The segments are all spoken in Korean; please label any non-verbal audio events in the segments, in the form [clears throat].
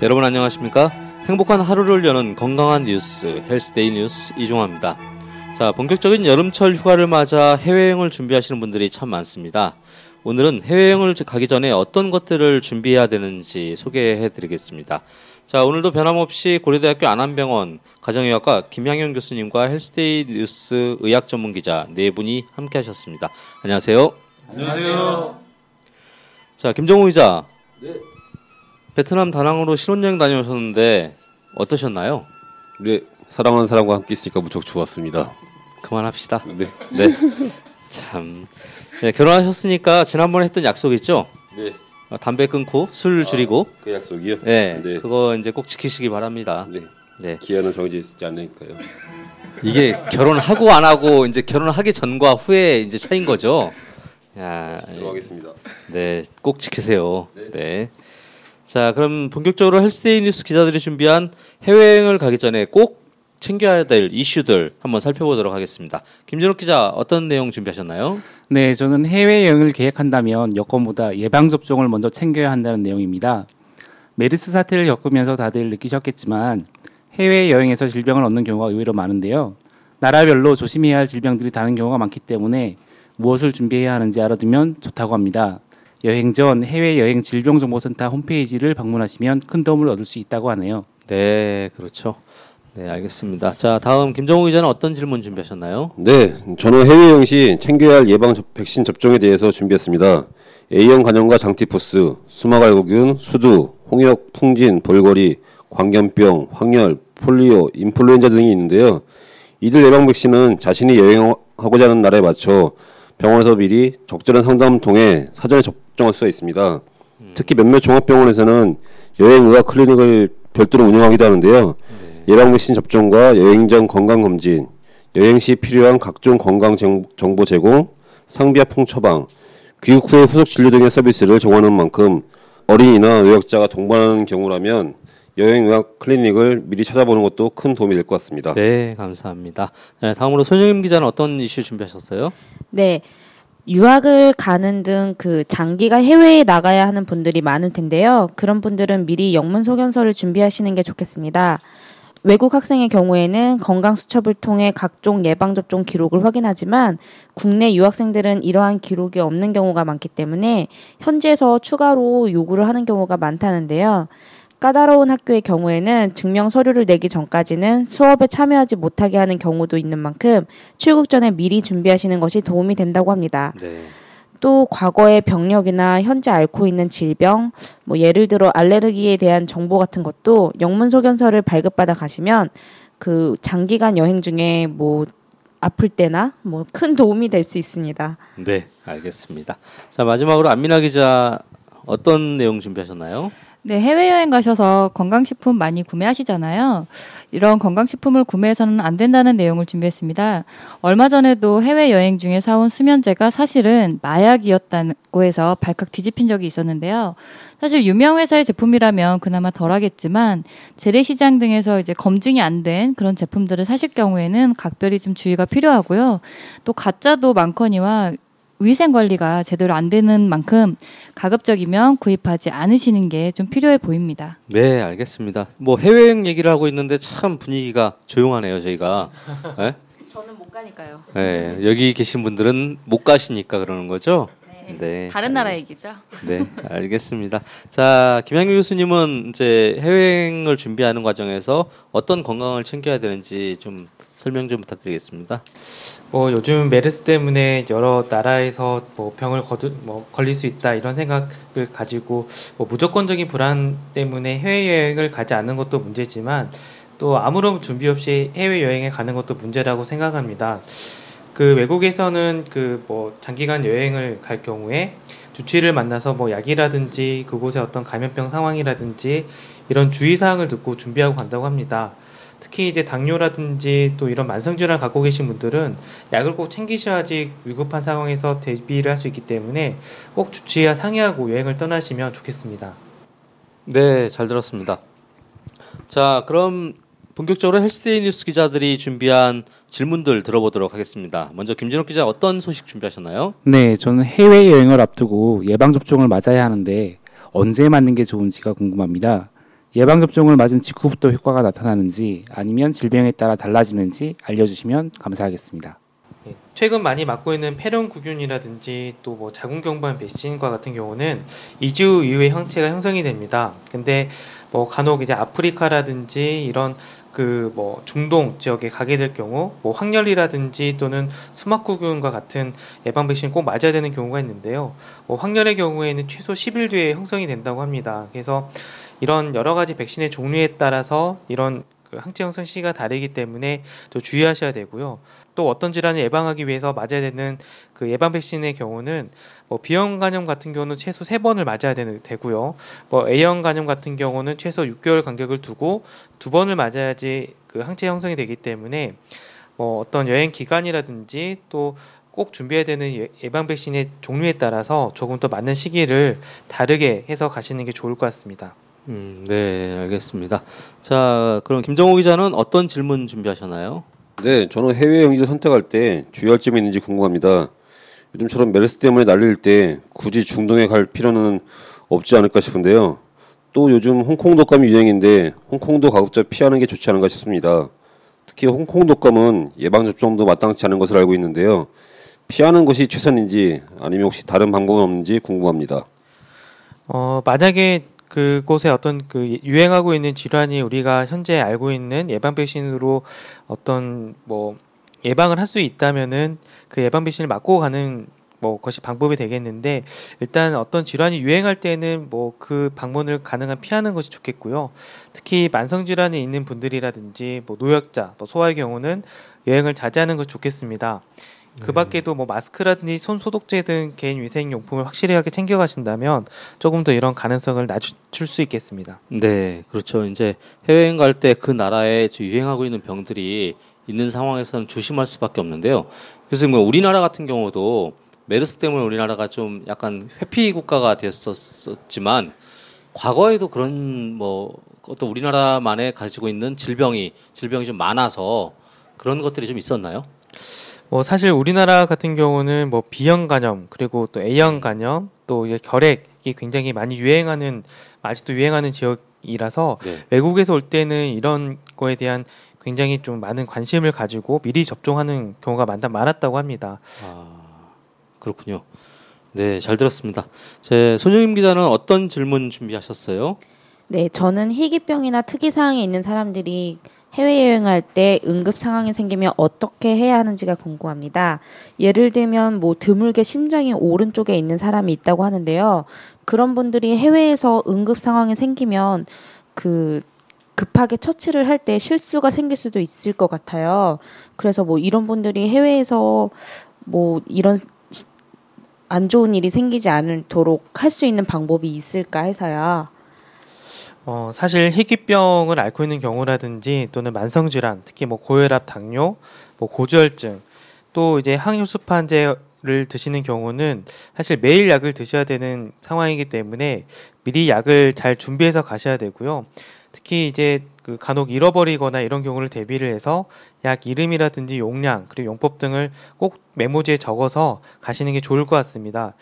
여러분 안녕하십니까? 행복한 하루를 여는 건강한 뉴스 헬스데이 뉴스 이종화입니다. 자, 본격적인 여름철 휴가를 맞아 해외여행을 준비하시는 분들이 참 많습니다. 오늘은 해외여행을 가기 전에 어떤 것들을 준비해야 되는지 소개해 드리겠습니다. 자, 오늘도 변함없이 고려대학교 안암병원 가정의학과 김향현 교수님과 헬스데이 뉴스 의학 전문 기자 네 분이 함께 하셨습니다. 안녕하세요. 안녕하세요. 자, 김정우 기자. 네. 베트남 다낭으로 신혼여행 다녀오셨는데 어떠셨나요? 네, 사랑하는 사람과 함께 있으니까 무척 좋았습니다. 그만합시다. 네. 네. [laughs] 참. 네, 결혼하셨으니까 지난번에 했던 약속 있죠? 네. 어, 담배 끊고 술 아, 줄이고. 그 약속이요? 네, 네. 그거 이제 꼭 지키시기 바랍니다. 네. 네. 기한은 정해져 있지 않으니까요. 이게 결혼하고 안 하고 이제 결혼하기 전과 후에 이제 차인 거죠. 야, [laughs] 들어가겠습니다. 네, 꼭 지키세요. 네. 네. 자, 그럼 본격적으로 헬스데이 뉴스 기자들이 준비한 해외여행을 가기 전에 꼭 챙겨야 될 이슈들 한번 살펴보도록 하겠습니다. 김준욱 기자 어떤 내용 준비하셨나요? 네, 저는 해외여행을 계획한다면 여권보다 예방접종을 먼저 챙겨야 한다는 내용입니다. 메르스 사태를 겪으면서 다들 느끼셨겠지만 해외여행에서 질병을 얻는 경우가 의외로 많은데요. 나라별로 조심해야 할 질병들이 다른 경우가 많기 때문에 무엇을 준비해야 하는지 알아두면 좋다고 합니다. 여행 전 해외 여행 질병 정보센터 홈페이지를 방문하시면 큰 도움을 얻을 수 있다고 하네요. 네, 그렇죠. 네, 알겠습니다. 자, 다음 김정우 기자는 어떤 질문 준비하셨나요? 네, 저는 해외 여행 시 챙겨야 할 예방 백신 접종에 대해서 준비했습니다. A형 간염과 장티푸스, 수막알구균, 수두, 홍역, 풍진, 볼거리, 광견병, 황열, 폴리오, 인플루엔자 등이 있는데요. 이들 예방 백신은 자신이 여행하고자 하는 나라에 맞춰 병원에서 미리 적절한 상담을 통해 사전에 접종할 수가 있습니다. 음. 특히 몇몇 종합병원에서는 여행의학 클리닉을 별도로 운영하기도 하는데요. 네. 예방 백신 접종과 여행 전 건강 검진, 여행 시 필요한 각종 건강 정보 제공, 상비와 처방, 귀국 후의 후속 진료 등의 서비스를 정하는 만큼 어린이나 의학자가 동반하는 경우라면 여행의학 클리닉을 미리 찾아보는 것도 큰 도움이 될 것 같습니다. 네, 감사합니다. 네, 다음으로 손영임 기자는 어떤 이슈 준비하셨어요? 네. 유학을 가는 등 그 장기가 해외에 나가야 하는 분들이 많을 텐데요. 그런 분들은 미리 영문 소견서를 준비하시는 게 좋겠습니다. 외국 학생의 경우에는 건강 수첩을 통해 각종 예방 접종 기록을 확인하지만 국내 유학생들은 이러한 기록이 없는 경우가 많기 때문에 현지에서 추가로 요구를 하는 경우가 많다는데요. 까다로운 학교의 경우에는 증명 서류를 내기 전까지는 수업에 참여하지 못하게 하는 경우도 있는 만큼 출국 전에 미리 준비하시는 것이 도움이 된다고 합니다. 네. 또 과거의 병력이나 현재 앓고 있는 질병, 뭐 예를 들어 알레르기에 대한 정보 같은 것도 영문 소견서를 발급받아 가시면 그 장기간 여행 중에 뭐 아플 때나 뭐 큰 도움이 될 수 있습니다. 네, 알겠습니다. 자 마지막으로 안민아 기자 어떤 내용 준비하셨나요? 네, 해외여행 가셔서 건강식품 많이 구매하시잖아요. 이런 건강식품을 구매해서는 안 된다는 내용을 준비했습니다. 얼마 전에도 해외여행 중에 사온 수면제가 사실은 마약이었다고 해서 발칵 뒤집힌 적이 있었는데요. 사실 유명 회사의 제품이라면 그나마 덜 하겠지만 재래시장 등에서 이제 검증이 안 된 그런 제품들을 사실 경우에는 각별히 좀 주의가 필요하고요. 또 가짜도 많거니와 위생 관리가 제대로 안 되는 만큼 가급적이면 구입하지 않으시는 게 좀 필요해 보입니다. 네, 알겠습니다. 뭐 해외여행 얘기를 하고 있는데 참 분위기가 조용하네요, 저희가. 네? 저는 못 가니까요. 네, 여기 계신 분들은 못 가시니까 그러는 거죠? 네. 네. 다른 나라 얘기죠. 네, 알겠습니다. 자, 김양규 교수님은 이제 해외여행을 준비하는 과정에서 어떤 건강을 챙겨야 되는지 좀 설명 좀 부탁드리겠습니다. 뭐 요즘 메르스 때문에 여러 나라에서 뭐 병을 거두, 뭐 걸릴 수 있다 이런 생각을 가지고 뭐 무조건적인 불안 때문에 해외여행을 가지 않는 것도 문제지만 또 아무런 준비 없이 해외여행에 가는 것도 문제라고 생각합니다. 그 외국에서는 그 뭐 장기간 여행을 갈 경우에 주치를 만나서 뭐 약이라든지 그곳의 어떤 감염병 상황이라든지 이런 주의사항을 듣고 준비하고 간다고 합니다. 특히 이제 당뇨라든지 또 이런 만성질환을 갖고 계신 분들은 약을 꼭 챙기셔야지 위급한 상황에서 대비를 할 수 있기 때문에 꼭 주치의와 상의하고 여행을 떠나시면 좋겠습니다. 네, 잘 들었습니다. 자, 그럼 본격적으로 헬스데이 뉴스 기자들이 준비한 질문들 들어보도록 하겠습니다. 먼저 김진욱 기자 어떤 소식 준비하셨나요? 네, 저는 해외 여행을 앞두고 예방 접종을 맞아야 하는데 언제 맞는 게 좋은지가 궁금합니다. 예방 접종을 맞은 직후부터 효과가 나타나는지 아니면 질병에 따라 달라지는지 알려주시면 감사하겠습니다. 예, 최근 많이 맞고 있는 폐렴구균이라든지 또 뭐 자궁경부암 백신과 같은 경우는 2주 이후에 형체가 형성이 됩니다. 근데 뭐 간혹 이제 아프리카라든지 이런 그 뭐 중동 지역에 가게 될 경우 뭐 황열이라든지 또는 수막구균과 같은 예방 백신 꼭 맞아야 되는 경우가 있는데요. 뭐 황열의 경우에는 최소 10일 뒤에 형성이 된다고 합니다. 그래서 이런 여러 가지 백신의 종류에 따라서 이런 그 항체 형성 시기가 다르기 때문에 또 주의하셔야 되고요. 또 어떤 질환을 예방하기 위해서 맞아야 되는 그 예방 백신의 경우는 뭐 B형 간염 같은 경우는 최소 세 번을 맞아야 되는, 되고요. 뭐 A형 간염 같은 경우는 최소 6개월 간격을 두고 두 번을 맞아야지 그 항체 형성이 되기 때문에 뭐 어떤 여행 기간이라든지 또 꼭 준비해야 되는 예- 예방 백신의 종류에 따라서 조금 더 맞는 시기를 다르게 해서 가시는 게 좋을 것 같습니다. 음, 네, 알겠습니다. 자, 그럼 김정호 기자는 어떤 질문 준비하셨나요? 네, 저는 해외 여행지를 선택할 때 주의할 점이 있는지 궁금합니다. 요즘처럼 메르스 때문에 난리일 때 굳이 중동에 갈 필요는 없지 않을까 싶은데요. 또 요즘 홍콩 독감이 유행인데 홍콩도 가급적 피하는 게 좋지 않은가 싶습니다. 특히 홍콩 독감은 예방 접종도 마땅치 않은 것을 알고 있는데요. 피하는 것이 최선인지 아니면 혹시 다른 방법은 없는지 궁금합니다. 어, 만약에 그곳에 어떤 그 유행하고 있는 질환이 우리가 현재 알고 있는 예방 백신으로 어떤 뭐 예방을 할 수 있다면은 그 예방 백신을 맞고 가는 뭐 것이 방법이 되겠는데 일단 어떤 질환이 유행할 때는 뭐 그 방문을 가능한 피하는 것이 좋겠고요. 특히 만성 질환이 있는 분들이라든지 뭐 노약자, 뭐 소아의 경우는 여행을 자제하는 것이 좋겠습니다. 그 밖에도 뭐 마스크라든지 손 소독제 등 개인 위생 용품을 확실하게 챙겨 가신다면 조금 더 이런 가능성을 낮출 수 있겠습니다. 네, 그렇죠. 이제 해외여행 갈 때 그 나라에 저 유행하고 있는 병들이 있는 상황에서는 조심할 수밖에 없는데요. 그래서 뭐 우리나라 같은 경우도 메르스 때문에 우리나라가 좀 약간 회피 국가가 됐었지만 과거에도 그런 뭐 어떤 우리나라만에 가지고 있는 질병이 질병이 좀 많아서 그런 것들이 좀 있었나요? 뭐 사실 우리나라 같은 경우는 뭐 B형 간염 그리고 또 A형 간염 또 이제 결핵이 굉장히 많이 유행하는 아직도 유행하는 지역이라서 네. 외국에서 올 때는 이런 거에 대한 굉장히 좀 많은 관심을 가지고 미리 접종하는 경우가 많다 많았다고 합니다. 아, 그렇군요. 네, 잘 들었습니다. 제 손영임 기자는 어떤 질문 준비하셨어요? 네, 저는 희귀병이나 특이 사항이 있는 사람들이 해외여행할 때 응급 상황이 생기면 어떻게 해야 하는지가 궁금합니다. 예를 들면 뭐 드물게 심장이 오른쪽에 있는 사람이 있다고 하는데요. 그런 분들이 해외에서 응급 상황이 생기면 그 급하게 처치를 할 때 실수가 생길 수도 있을 것 같아요. 그래서 뭐 이런 분들이 해외에서 뭐 이런 시- 안 좋은 일이 생기지 않도록 할 수 있는 방법이 있을까 해서요. 어, 사실 희귀병을 앓고 있는 경우라든지 또는 만성 질환, 특히 뭐 고혈압, 당뇨, 뭐 고지혈증, 또 이제 항효수판제 를 드시는 경우는 사실 매일 약을 드셔야 되는 상황이기 때문에 미리 약을 잘 준비해서 가셔야 되고요. 특히 이제 그 간혹 잃어버리거나 이런 경우를 대비를 해서 약 이름이라든지 용량 그리고 용법 등을 꼭 메모지에 적어서 가시는 게 좋을 것 같습니다.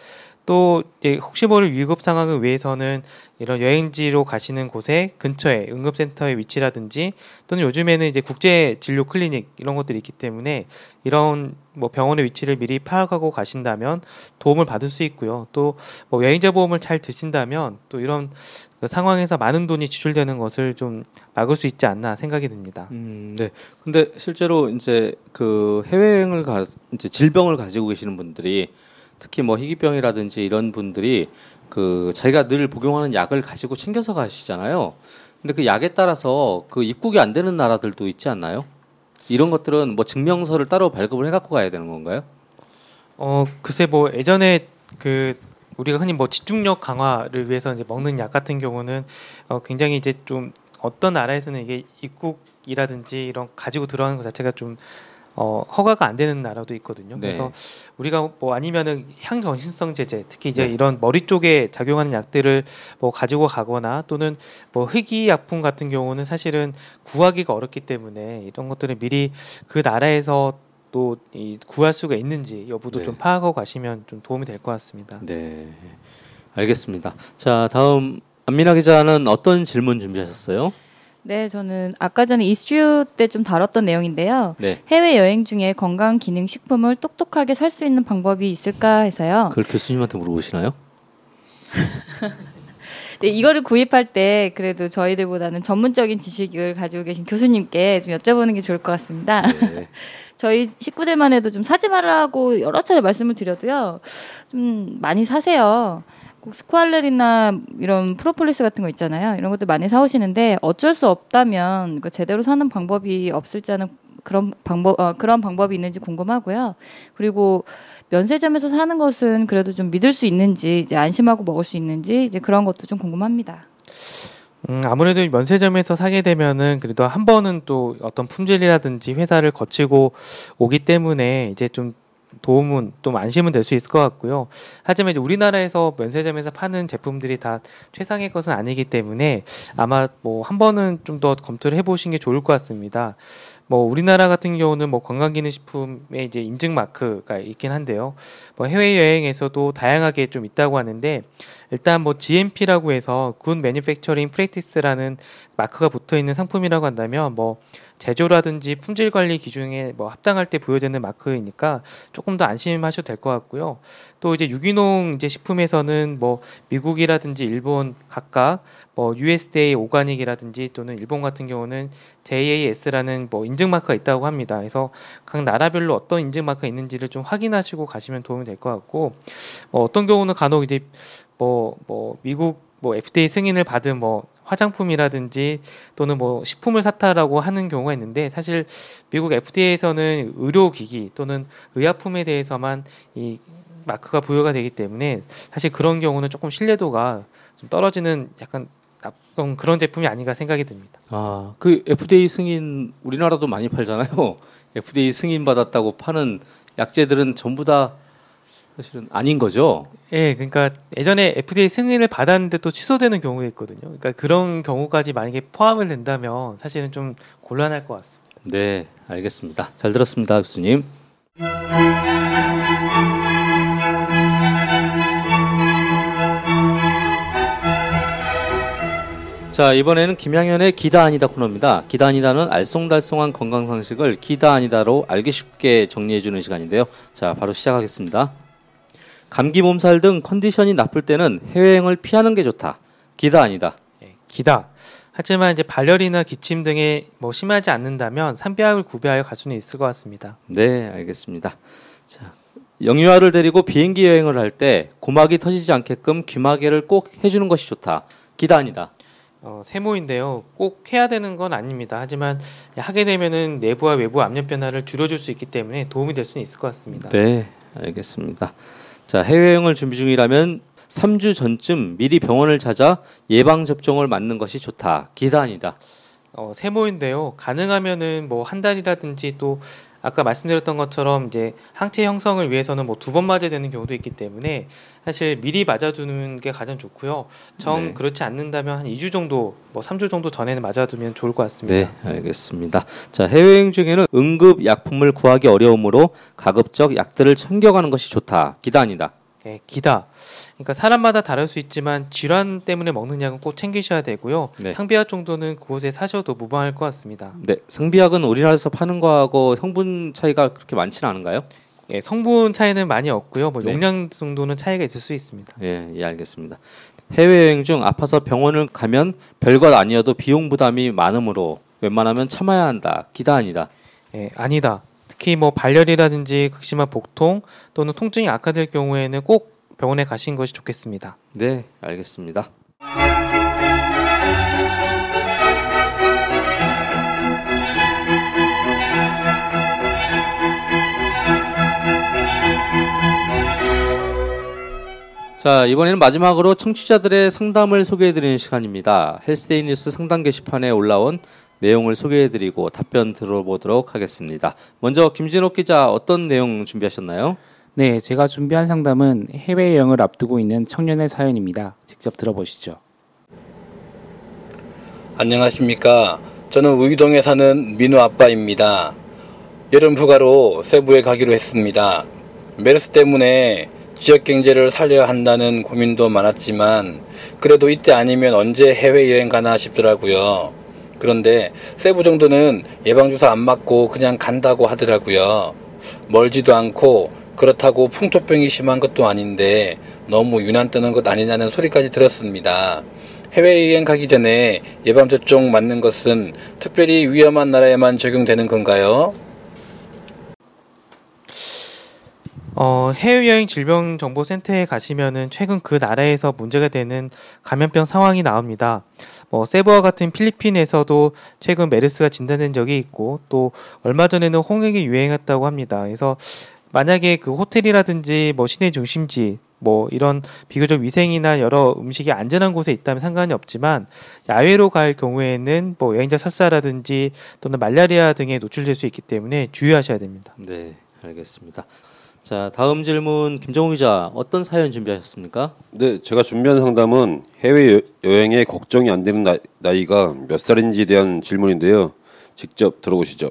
또 혹시 모를 위급 상황을 위해서는 이런 여행지로 가시는 곳에 근처에 응급센터의 위치라든지 또는 요즘에는 이제 국제 진료 클리닉 이런 것들이 있기 때문에 이런 뭐 병원의 위치를 미리 파악하고 가신다면 도움을 받을 수 있고요. 또 뭐 여행자 보험을 잘 드신다면 또 이런 그 상황에서 많은 돈이 지출되는 것을 좀 막을 수 있지 않나 생각이 듭니다. 음, 네. 근데 실제로 이제 그 해외여행을 가 이제 질병을 가지고 계시는 분들이 특히 뭐 희귀병이라든지 이런 분들이 그 자기가 늘 복용하는 약을 가지고 챙겨서 가시잖아요. 근데 그 약에 따라서 그 입국이 안 되는 나라들도 있지 않나요? 이런 것들은 뭐 증명서를 따로 발급을 해 갖고 가야 되는 건가요? 어 글쎄 뭐 예전에 그 우리가 흔히 뭐 집중력 강화를 위해서 이제 먹는 약 같은 경우는 어 굉장히 이제 좀 어떤 나라에서는 이게 입국이라든지 이런 가지고 들어가는 것 자체가 좀 어, 허가가 안 되는 나라도 있거든요. 네. 그래서 우리가 뭐 아니면은 향정신성 제제, 특히 이제 네. 이런 머리 쪽에 작용하는 약들을 뭐 가지고 가거나 또는 뭐 흑이 약품 같은 경우는 사실은 구하기가 어렵기 때문에 이런 것들을 미리 그 나라에서 또 이 구할 수가 있는지 여부도 네. 좀 파악하고 가시면 좀 도움이 될 것 같습니다. 네. 알겠습니다. 자, 다음 안민아 기자는 어떤 질문 준비하셨어요? 네, 저는 아까 전에 이슈 때 좀 다뤘던 내용인데요. 네. 해외 여행 중에 건강 기능 식품을 똑똑하게 살 수 있는 방법이 있을까 해서요. 그걸 교수님한테 물어보시나요? [laughs] 네, 이거를 구입할 때 그래도 저희들보다는 전문적인 지식을 가지고 계신 교수님께 좀 여쭤보는 게 좋을 것 같습니다. 네. [laughs] 저희 식구들만 해도 좀 사지 말라고 여러 차례 말씀을 드려도요. 좀 많이 사세요. 꼭 스쿠알렐이나 이런 프로폴리스 같은 거 있잖아요. 이런 것들 많이 사오시는데 어쩔 수 없다면 그 제대로 사는 방법이 없을지 하는 그런 방법 어, 그런 방법이 있는지 궁금하고요. 그리고 면세점에서 사는 것은 그래도 좀 믿을 수 있는지 이제 안심하고 먹을 수 있는지 이제 그런 것도 좀 궁금합니다. 음, 아무래도 면세점에서 사게 되면은 그래도 한 번은 또 어떤 품질이라든지 회사를 거치고 오기 때문에 이제 좀 도움은 또 안심은 될 수 있을 것 같고요. 하지만 이제 우리나라에서 면세점에서 파는 제품들이 다 최상의 것은 아니기 때문에 아마 뭐 한 번은 좀 더 검토를 해보신 게 좋을 것 같습니다. 뭐 우리나라 같은 경우는 뭐 건강기능식품에 이제 인증 마크가 있긴 한데요. 뭐 해외 여행에서도 다양하게 좀 있다고 하는데 일단 뭐 GMP라고 해서 Good Manufacturing Practice라는 마크가 붙어 있는 상품이라고 한다면 뭐 제조라든지 품질 관리 기준에 뭐 합당할 때 부여되는 마크이니까 조금 더 안심하셔도 될 것 같고요. 또 이제 유기농 이제 식품에서는 뭐 미국이라든지 일본 각각 뭐 USDA 오가닉이라든지 또는 일본 같은 경우는 JAS라는 뭐 인증 마크가 있다고 합니다. 그래서 각 나라별로 어떤 인증 마크가 있는지를 좀 확인하시고 가시면 도움이 될 것 같고 뭐 어떤 경우는 간혹 이제 뭐 뭐 미국 뭐 FDA 승인을 받은 뭐 화장품이라든지 또는 뭐 식품을 샀다라고 하는 경우가 있는데 사실 미국 FDA에서는 의료기기 또는 의약품에 대해서만 이 마크가 부여가 되기 때문에 사실 그런 경우는 조금 신뢰도가 좀 떨어지는 약간 나쁜 그런 제품이 아닌가 생각이 듭니다. 아, 그 FDA 승인 우리나라도 많이 팔잖아요. [laughs] FDA 승인 받았다고 파는 약재들은 전부 다 사실은 아닌 거죠. 예, 그러니까 예전에 FDA 승인을 받았는데 또 취소되는 경우가 있거든요. 그러니까 그런 경우까지 만약에 포함을 된다면 사실은 좀 곤란할 것 같습니다. 네, 알겠습니다. 잘 들었습니다, 교수님. 자, 이번에는 김양현의 기다 아니다 코너입니다. 기다 아니다는 알쏭달쏭한 건강 상식을 기다 아니다로 알기 쉽게 정리해 주는 시간인데요. 자, 바로 시작하겠습니다. 감기 몸살 등 컨디션이 나쁠 때는 해외여행을 피하는 게 좋다. 기다 아니다. 예, 기다. 하지만 이제 발열이나 기침 등에 뭐 심하지 않는다면 산비약을 구비하여 갈 수는 있을 것 같습니다. 네, 알겠습니다. 자, 영유아를 데리고 비행기 여행을 할 때 고막이 터지지 않게끔 귀마개를 꼭 해주는 것이 좋다. 기다 아니다. 어, 세모인데요. 꼭 해야 되는 건 아닙니다. 하지만 하게 되면은 내부와 외부 압력 변화를 줄여줄 수 있기 때문에 도움이 될 수는 있을 것 같습니다. 네, 알겠습니다. 자, 해외여행을 준비 중이라면 3주 전쯤 미리 병원을 찾아 예방 접종을 맞는 것이 좋다. 아니다. 어, 세모인데요. 가능하면은 뭐 한 달이라든지 또 아까 말씀드렸던 것처럼 이제 항체 형성을 위해서는 뭐 두 번 맞아야 되는 경우도 있기 때문에 사실 미리 맞아두는 게 가장 좋고요. 정 네. 그렇지 않는다면 한 2주 정도, 뭐 3주 정도 전에는 맞아두면 좋을 것 같습니다. 네, 알겠습니다. 자, 해외여행 중에는 응급 약품을 구하기 어려우므로 가급적 약들을 챙겨가는 것이 좋다. 기다 아니다. 네, 기다. 그러니까 사람마다 다를 수 있지만 질환 때문에 먹는 약은 꼭 챙기셔야 되고요. 네. 상비약 정도는 그곳에 사셔도 무방할 것 같습니다. 네, 상비약은 우리나라에서 파는 거하고 성분 차이가 그렇게 많지는 않은가요? 예, 성분 차이는 많이 없고요. 뭐 네. 용량 정도는 차이가 있을 수 있습니다. 예, 예, 알겠습니다. 해외 여행 중 아파서 병원을 가면 별것 아니어도 비용 부담이 많으므로 웬만하면 참아야 한다. 기다 아니다. 예, 아니다. 특히 뭐 발열이라든지 극심한 복통 또는 통증이 악화될 경우에는 꼭 병원에 가신 것이 좋겠습니다. 네, 알겠습니다. 자, 이번에는 마지막으로 청취자들의 상담을 소개해드리는 시간입니다. 헬스데이 뉴스 상담 게시판에 올라온 내용을 소개해드리고 답변 들어보도록 하겠습니다. 먼저 김진옥 기자 어떤 내용 준비하셨나요? 네, 제가 준비한 상담은 해외 여행을 앞두고 있는 청년의 사연입니다. 직접 들어보시죠. 안녕하십니까. 저는 우이동에 사는 민우 아빠입니다. 여름 휴가로 세부에 가기로 했습니다. 메르스 때문에 지역 경제를 살려야 한다는 고민도 많았지만 그래도 이때 아니면 언제 해외 여행 가나 싶더라고요. 그런데 세부 정도는 예방주사 안 맞고 그냥 간다고 하더라고요. 멀지도 않고 그렇다고 풍토병이 심한 것도 아닌데 너무 유난 뜨는 것 아니냐는 소리까지 들었습니다. 해외여행 가기 전에 예방접종 맞는 것은 특별히 위험한 나라에만 적용되는 건가요? 어, 해외여행 질병정보센터에 가시면은 최근 그 나라에서 문제가 되는 감염병 상황이 나옵니다. 뭐 세부와 같은 필리핀에서도 최근 메르스가 진단된 적이 있고 또 얼마 전에는 홍역이 유행했다고 합니다. 그래서 만약에 그 호텔이라든지 뭐 시내 중심지 뭐 이런 비교적 위생이나 여러 음식이 안전한 곳에 있다면 상관이 없지만 야외로 갈 경우에는 뭐 여행자 설사라든지 또는 말라리아 등에 노출될 수 있기 때문에 주의하셔야 됩니다. 네, 알겠습니다. 자, 다음 질문 김정우 기자 어떤 사연 준비하셨습니까? 네, 제가 준비한 상담은 해외 여행에 걱정이 안 되는 나, 나이가 몇 살인지에 대한 질문인데요. 직접 들어보시죠.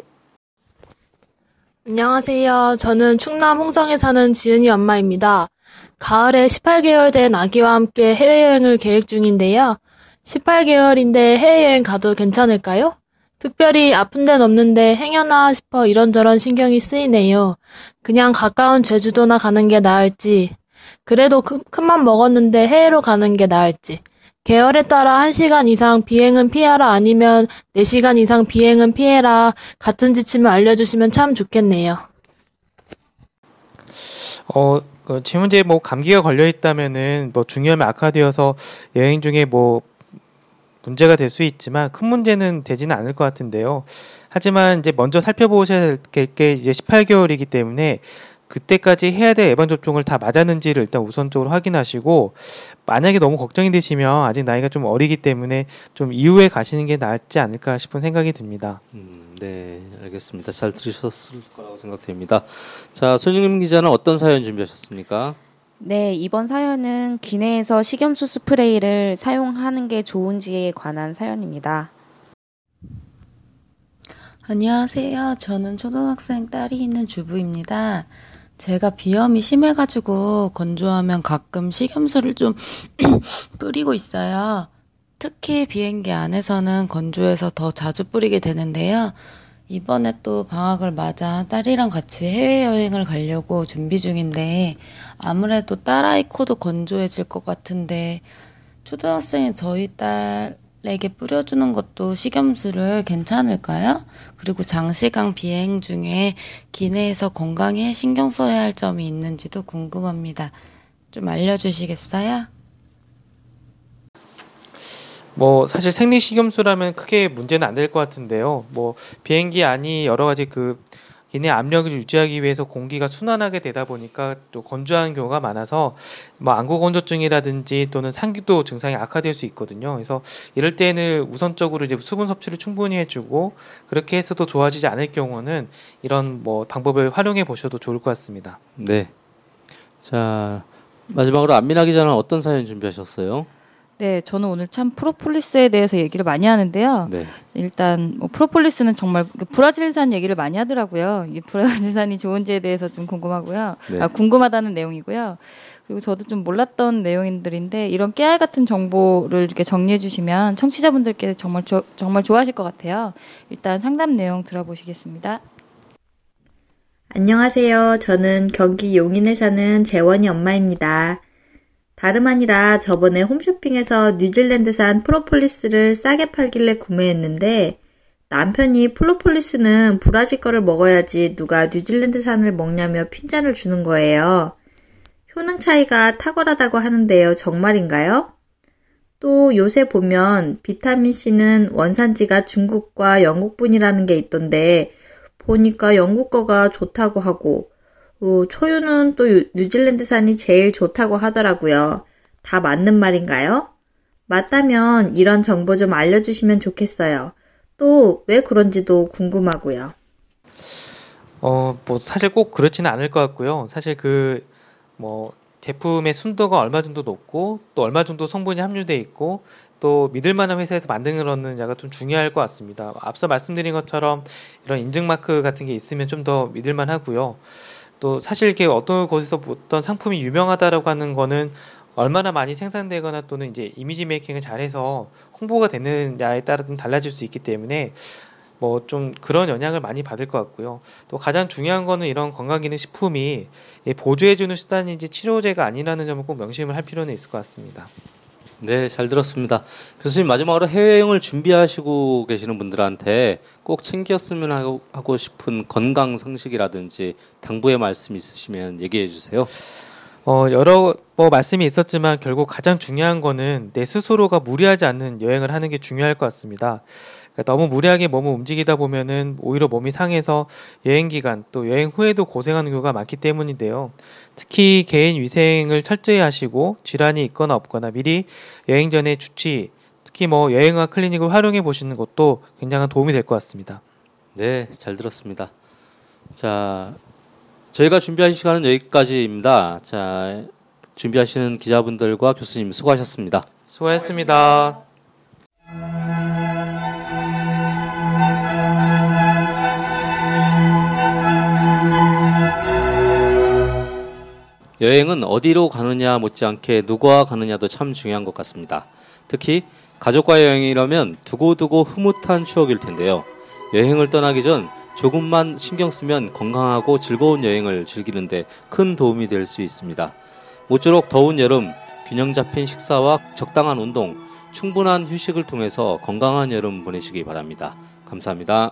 안녕하세요. 저는 충남 홍성에 사는 지은이 엄마입니다. 가을에 18개월 된 아기와 함께 해외여행을 계획 중인데요. 18개월인데 해외여행 가도 괜찮을까요? 특별히 아픈 데는 없는데 행여나 싶어 이런저런 신경이 쓰이네요. 그냥 가까운 제주도나 가는 게 나을지, 그래도 큰, 큰맘 먹었는데 해외로 가는 게 나을지, 계열에 따라 1시간 이상 비행은 피하라 아니면 4시간 이상 비행은 피해라 같은 지침을 알려주시면 참 좋겠네요. 어, 그 질문지에 뭐 감기가 걸려 있다면은 뭐 중요하면 악화되어서 여행 중에 뭐 문제가 될 수 있지만 큰 문제는 되지는 않을 것 같은데요. 하지만 이제 먼저 살펴보셔야 될 게 이제 18개월이기 때문에 그때까지 해야 될 예방 접종을 다 맞았는지를 일단 우선적으로 확인하시고 만약에 너무 걱정이 되시면 아직 나이가 좀 어리기 때문에 좀 이후에 가시는 게 낫지 않을까 싶은 생각이 듭니다. 음, 네, 알겠습니다. 잘 들으셨을 거라고 생각됩니다. 자, 손영림 기자는 어떤 사연 준비하셨습니까? 네, 이번 사연은 기내에서 식염수 스프레이를 사용하는 게 좋은지에 관한 사연입니다. 안녕하세요. 저는 초등학생 딸이 있는 주부입니다. 제가 비염이 심해가지고 건조하면 가끔 식염수를 좀 [clears throat] 뿌리고 있어요. 특히 비행기 안에서는 건조해서 더 자주 뿌리게 되는데요. 이번에 또 방학을 맞아 딸이랑 같이 해외여행을 가려고 준비 중인데 아무래도 딸아이 코도 건조해질 것 같은데 초등학생인 저희 딸 에게 뿌려주는 것도 식염수를 괜찮을까요? 그리고 장시간 비행 중에 기내에서 건강에 신경 써야 할 점이 있는지도 궁금합니다. 좀 알려주시겠어요? 뭐 사실 생리 식염수라면 크게 문제는 안 될 것 같은데요. 뭐 비행기 안이 여러 가지 그 기내 압력을 유지하기 위해서 공기가 순환하게 되다 보니까 또 건조한 경우가 많아서 뭐 안구 건조증이라든지 또는 상기도 증상이 악화될 수 있거든요. 그래서 이럴 때는 우선적으로 이제 수분 섭취를 충분히 해주고 그렇게 해서도 좋아지지 않을 경우는 이런 뭐 방법을 활용해 보셔도 좋을 것 같습니다. 네. 자, 마지막으로 안민아 기자는 어떤 사연 준비하셨어요? 네, 저는 오늘 참 프로폴리스에 대해서 얘기를 많이 하는데요. 네. 일단 뭐 프로폴리스는 정말 그 브라질산 얘기를 많이 하더라고요. 이 브라질산이 좋은지에 대해서 좀 궁금하고요. 네. 아, 궁금하다는 내용이고요. 그리고 저도 좀 몰랐던 내용들인데 이런 깨알 같은 정보를 이렇게 정리해 주시면 청취자분들께 정말 조, 정말 좋아하실 것 같아요. 일단 상담 내용 들어보시겠습니다. 안녕하세요. 저는 경기 용인에 사는 재원이 엄마입니다. 다름 아니라 저번에 홈쇼핑에서 뉴질랜드산 프로폴리스를 싸게 팔길래 구매했는데 남편이 프로폴리스는 브라질 거를 먹어야지 누가 뉴질랜드산을 먹냐며 핀잔을 주는 거예요. 효능 차이가 탁월하다고 하는데요. 정말인가요? 또 요새 보면 비타민C는 원산지가 중국과 영국뿐이라는 게 있던데 보니까 영국 거가 좋다고 하고 어, 초유는 또 뉴질랜드산이 제일 좋다고 하더라고요. 다 맞는 말인가요? 맞다면 이런 정보 좀 알려주시면 좋겠어요. 또 왜 그런지도 궁금하고요. 어, 뭐 사실 꼭 그렇지는 않을 것 같고요. 사실 그 뭐 제품의 순도가 얼마 정도 높고 또 얼마 정도 성분이 함유돼 있고 또 믿을 만한 회사에서 거는자가 좀 중요할 것 같습니다. 앞서 말씀드린 것처럼 이런 인증 마크 같은 게 있으면 좀 더 믿을 만하고요. 또 사실 이렇게 어떤 곳에서 어떤 상품이 유명하다라고 하는 거는 얼마나 많이 생산되거나 또는 이제 이미지 메이킹을 잘해서 홍보가 되느냐에 따라 좀 달라질 수 있기 때문에 뭐 좀 그런 영향을 많이 받을 것 같고요. 또 가장 중요한 거는 이런 건강기능 식품이 보조해주는 수단인지 치료제가 아니라는 점을 꼭 명심을 할 필요는 있을 것 같습니다. 네, 잘 들었습니다. 교수님 마지막으로 해외여행을 준비하시고 계시는 분들한테 꼭 챙겼으면 하고, 하고 싶은 건강 상식이라든지 당부의 말씀 있으시면 얘기해 주세요. 어, 여러 뭐 말씀이 있었지만 결국 가장 중요한 거는 내 스스로가 무리하지 않는 여행을 하는 게 중요할 것 같습니다. 그러니까 너무 무리하게 몸을 움직이다 보면은 오히려 몸이 상해서 여행 기간 또 여행 후에도 고생하는 경우가 많기 때문인데요. 특히 개인 위생을 철저히 하시고 질환이 있거나 없거나 미리 여행 전에 주치 특히 뭐 여행과 클리닉을 활용해 보시는 것도 굉장한 도움이 될 것 같습니다. 네, 잘 들었습니다. 자, 저희가 준비한 시간은 여기까지입니다. 자, 준비하시는 기자분들과 교수님 수고하셨습니다. 수고하셨습니다. 여행은 어디로 가느냐 못지않게 누구와 가느냐도 참 중요한 것 같습니다. 특히 가족과 여행이라면 두고두고 흐뭇한 추억일 텐데요. 여행을 떠나기 전 조금만 신경 쓰면 건강하고 즐거운 여행을 즐기는데 큰 도움이 될 수 있습니다. 모쪼록 더운 여름 균형 잡힌 식사와 적당한 운동, 충분한 휴식을 통해서 건강한 여름 보내시기 바랍니다. 감사합니다.